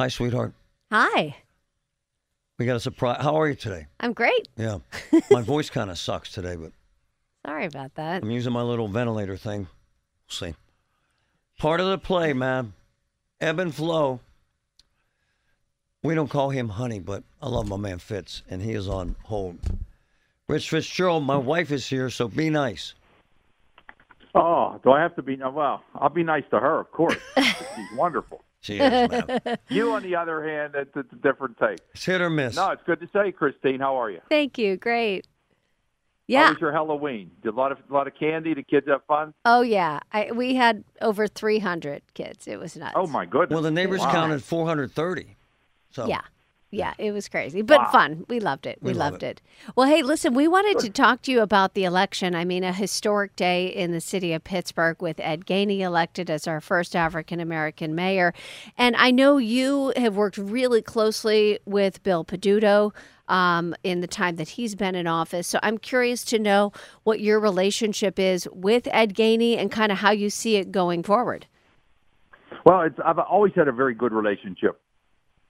Hi, sweetheart. Hi. We got a surprise. How are you today? I'm great. Yeah. My voice kind of sucks today, but Sorry about that. I'm using my little ventilator thing. We'll see. Part of the play, man. Ebb and flow. We don't call him honey, but I love my man Fitz, and he is on hold. Rich Fitzgerald, my wife is here, so be nice. Oh, do I have to be? Well, I'll be nice to her, of course. She's wonderful. She is, man. You, on the other hand, it's, it's a different take. It's hit or miss. No, it's good to say, Christine. How are you? Thank you. Great. How Yeah. was your Halloween? Did a lot of a lot of candy? Did kids have fun? Oh yeah. I, we had over 300 kids. It was nuts. Oh my goodness! Well, the neighbors Wow. counted 430. So Yeah. Yeah, it was crazy, but Wow. fun. We loved it. We, We love loved it. Well, hey, listen, we wanted to talk to you about the election. I mean, a historic day in the city of Pittsburgh with Ed Gainey elected as our first African American mayor. And I know you have worked really closely with Bill Peduto um, in the time that he's been in office. So I'm curious to know what your relationship is with Ed Gainey and kind of how you see it going forward. Well, it's, I've always had a very good relationship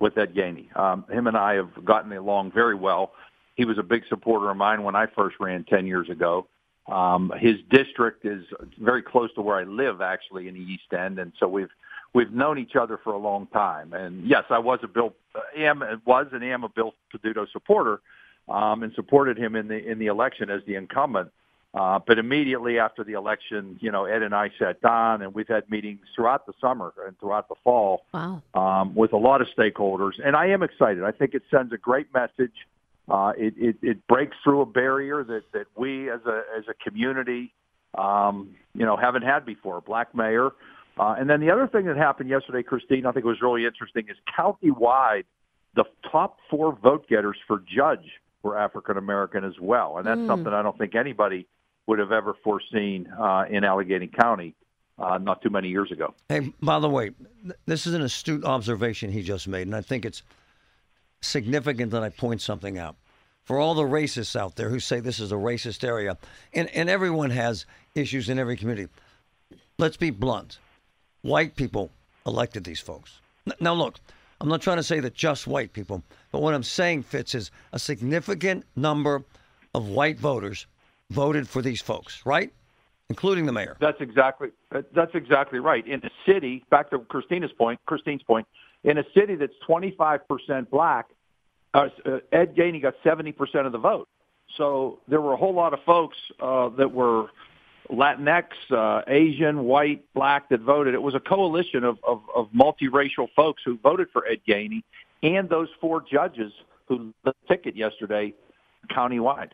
with Ed Gainey. Um, him and I have gotten along very well. He was a big supporter of mine when I first ran 10 years ago. Um, his district is very close to where I live, actually, in the East End, and so we've we've known each other for a long time. And yes, I was a Bill, am was and am a Bill Peduto supporter, um, and supported him in the in the election as the incumbent. Uh, but immediately after the election, you know, Ed and I sat down, and we've had meetings throughout the summer and throughout the fall Wow. um, with a lot of stakeholders. And I am excited. I think it sends a great message. Uh, it, it, it breaks through a barrier that, that we as a as a community, um, you know, haven't had before. Black mayor. Uh, and then the other thing that happened yesterday, Christine, I think was really interesting, is county-wide, the top four vote getters for judge were African American as well, and that's Mm. something I don't think anybody would have ever foreseen uh, in Allegheny County uh, not too many years ago. Hey, by the way, th- this is an astute observation he just made, and I think it's significant that I point something out. For all the racists out there who say this is a racist area, and, and everyone has issues in every community, let's be blunt. White people elected these folks. Now, look, I'm not trying to say that just white people, but what I'm saying, Fitz, is a significant number of white voters voted for these folks, right? Including the mayor. That's exactly that's exactly right. In a city, back to Christina's point, Christine's point, in a city that's 25% black, uh, uh, Ed Gainey got 70% of the vote. So there were a whole lot of folks uh, that were Latinx, uh, Asian, white, black that voted. It was a coalition of, of, of multiracial folks who voted for Ed Gainey and those four judges who the ticket yesterday countywide.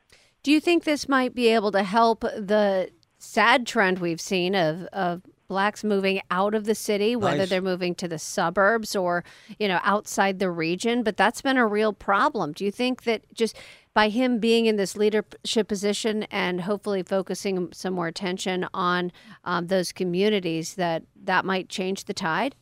Do you think this might be able to help the sad trend we've seen of, of blacks moving out of the city, whether Nice. they're moving to the suburbs or, you know, outside the region? But that's been a real problem. Do you think that just by him being in this leadership position and hopefully focusing some more attention on um, those communities, that that might change the tide?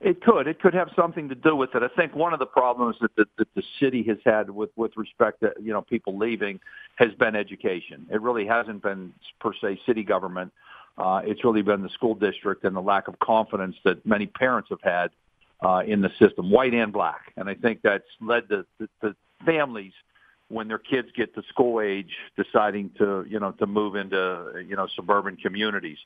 It could. It could have something to do with it. I think one of the problems that the, that the city has had with, with respect to you know people leaving has been education. It really hasn't been per se city government. Uh, it's really been the school district and the lack of confidence that many parents have had uh, in the system, white and black. And I think that's led to, to families when their kids get to school age deciding to you know to move into you know suburban communities.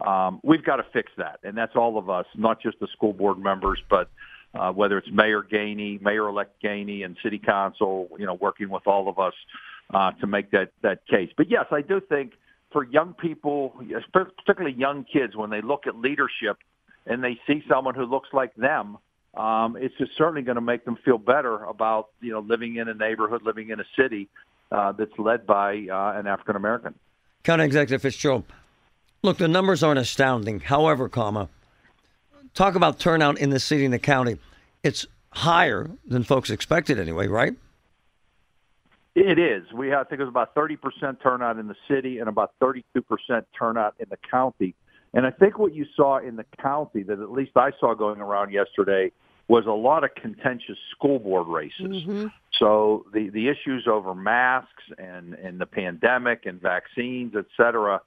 Um, we've got to fix that, and that's all of us, not just the school board members, but uh, whether it's Mayor Gainey, Mayor-elect Gainey, and City Council, you know, working with all of us uh, to make that that case. But yes, I do think for young people, particularly young kids, when they look at leadership and they see someone who looks like them, um, it's just certainly going to make them feel better about you know living in a neighborhood, living in a city uh, that's led by uh, an African American. County Executive Fitzgerald. Look, the numbers aren't astounding. However, comma, talk about turnout in the city and the county. It's higher than folks expected anyway, right? It is. We have, I think it was about 30% turnout in the city and about 32% turnout in the county. And I think what you saw in the county that at least I saw going around yesterday was a lot of contentious school board races. Mm-hmm. So the, the issues over masks and, and the pandemic and vaccines, et cetera,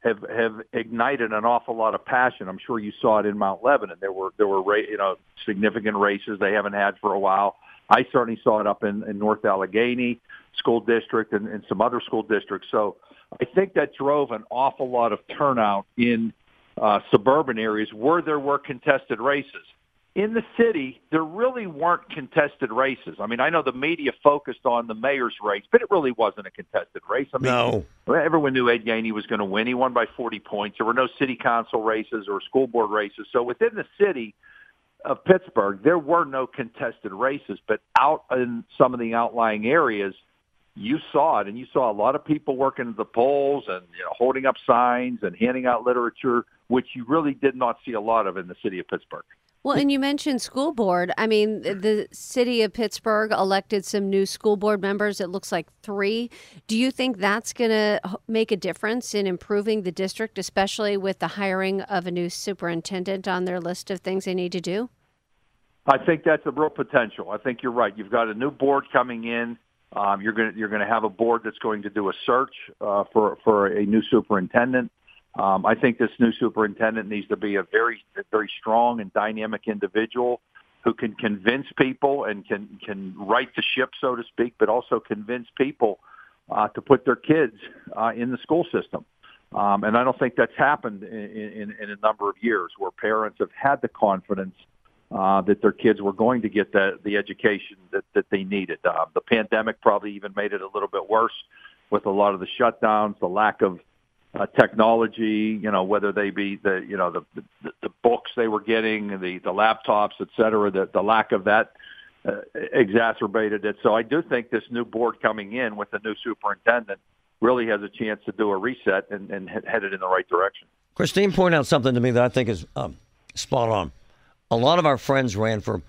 have have ignited an awful lot of passion. I'm sure you saw it in Mount Lebanon. There were there were you know significant races they haven't had for a while. I certainly saw it up in, in North Allegheny school district and, and some other school districts. So I think that drove an awful lot of turnout in uh, suburban areas where there were contested races in the city, there really weren't contested races. I mean, I know the media focused on the mayor's race, but it really wasn't a contested race. I mean, no. everyone knew Ed Gainey was going to win. He won by 40 points. There were no city council races or school board races. So within the city of Pittsburgh, there were no contested races, but out in some of the outlying areas, you saw it, and you saw a lot of people working at the polls and you know, holding up signs and handing out literature, which you really did not see a lot of in the city of Pittsburgh. Well, and you mentioned school board. I mean, the city of Pittsburgh elected some new school board members. It looks like three. Do you think that's going to make a difference in improving the district, especially with the hiring of a new superintendent on their list of things they need to do? I think that's a real potential. I think you're right. You've got a new board coming in. Um, you're going to have a board that's going to do a search uh, for for a new superintendent. Um, I think this new superintendent needs to be a very, very strong and dynamic individual who can convince people and can can right the ship, so to speak, but also convince people uh, to put their kids uh, in the school system. Um, and I don't think that's happened in, in, in a number of years, where parents have had the confidence uh, that their kids were going to get the the education that that they needed. Uh, the pandemic probably even made it a little bit worse with a lot of the shutdowns, the lack of uh, technology, you know, whether they be the, you know, the, the, the books they were getting, the, the laptops, et cetera, the, the lack of that uh, exacerbated it. So I do think this new board coming in with the new superintendent really has a chance to do a reset and, and headed in the right direction. Christine pointed out something to me that I think is um, spot on. A lot of our friends ran for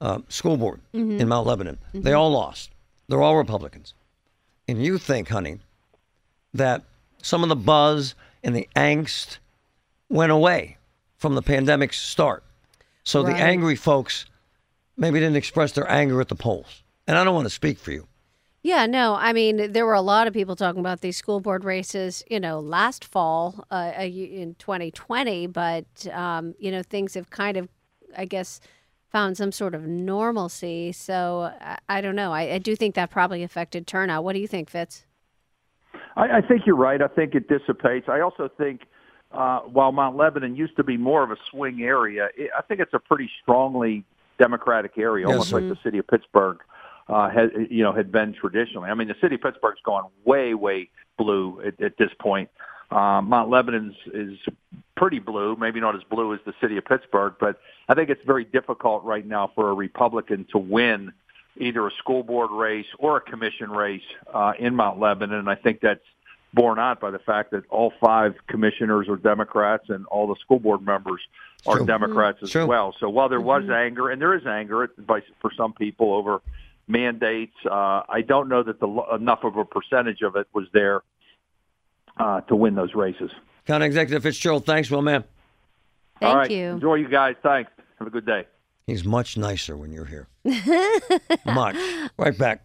uh, school board mm-hmm. in Mount Lebanon. Mm-hmm. They all lost. They're all Republicans. And you think, honey, that some of the buzz and the angst went away from the pandemic's start. So right. the angry folks maybe didn't express their anger at the polls. And I don't want to speak for you. Yeah, no, I mean, there were a lot of people talking about these school board races, you know, last fall uh, in 2020, but, um, you know, things have kind of, I guess, found some sort of normalcy. So I, I don't know. I, I do think that probably affected turnout. What do you think, Fitz? I, I think you're right. I think it dissipates. I also think uh, while Mount Lebanon used to be more of a swing area, it, I think it's a pretty strongly Democratic area, yes. almost like the city of Pittsburgh uh, had you know had been traditionally. I mean, the city of Pittsburgh's gone way way blue at, at this point. Um, Mount Lebanon's is pretty blue, maybe not as blue as the city of Pittsburgh, but I think it's very difficult right now for a Republican to win either a school board race or a commission race uh, in Mount Lebanon. And I think that's borne out by the fact that all five commissioners are Democrats and all the school board members are True. Democrats as True. well. So while there was mm-hmm. anger, and there is anger by, for some people over mandates, uh, I don't know that the enough of a percentage of it was there uh, to win those races. County Executive Fitzgerald, thanks, well, man. Thank all right. you. Enjoy you guys. Thanks. Have a good day. He's much nicer when you're here. much. Right back.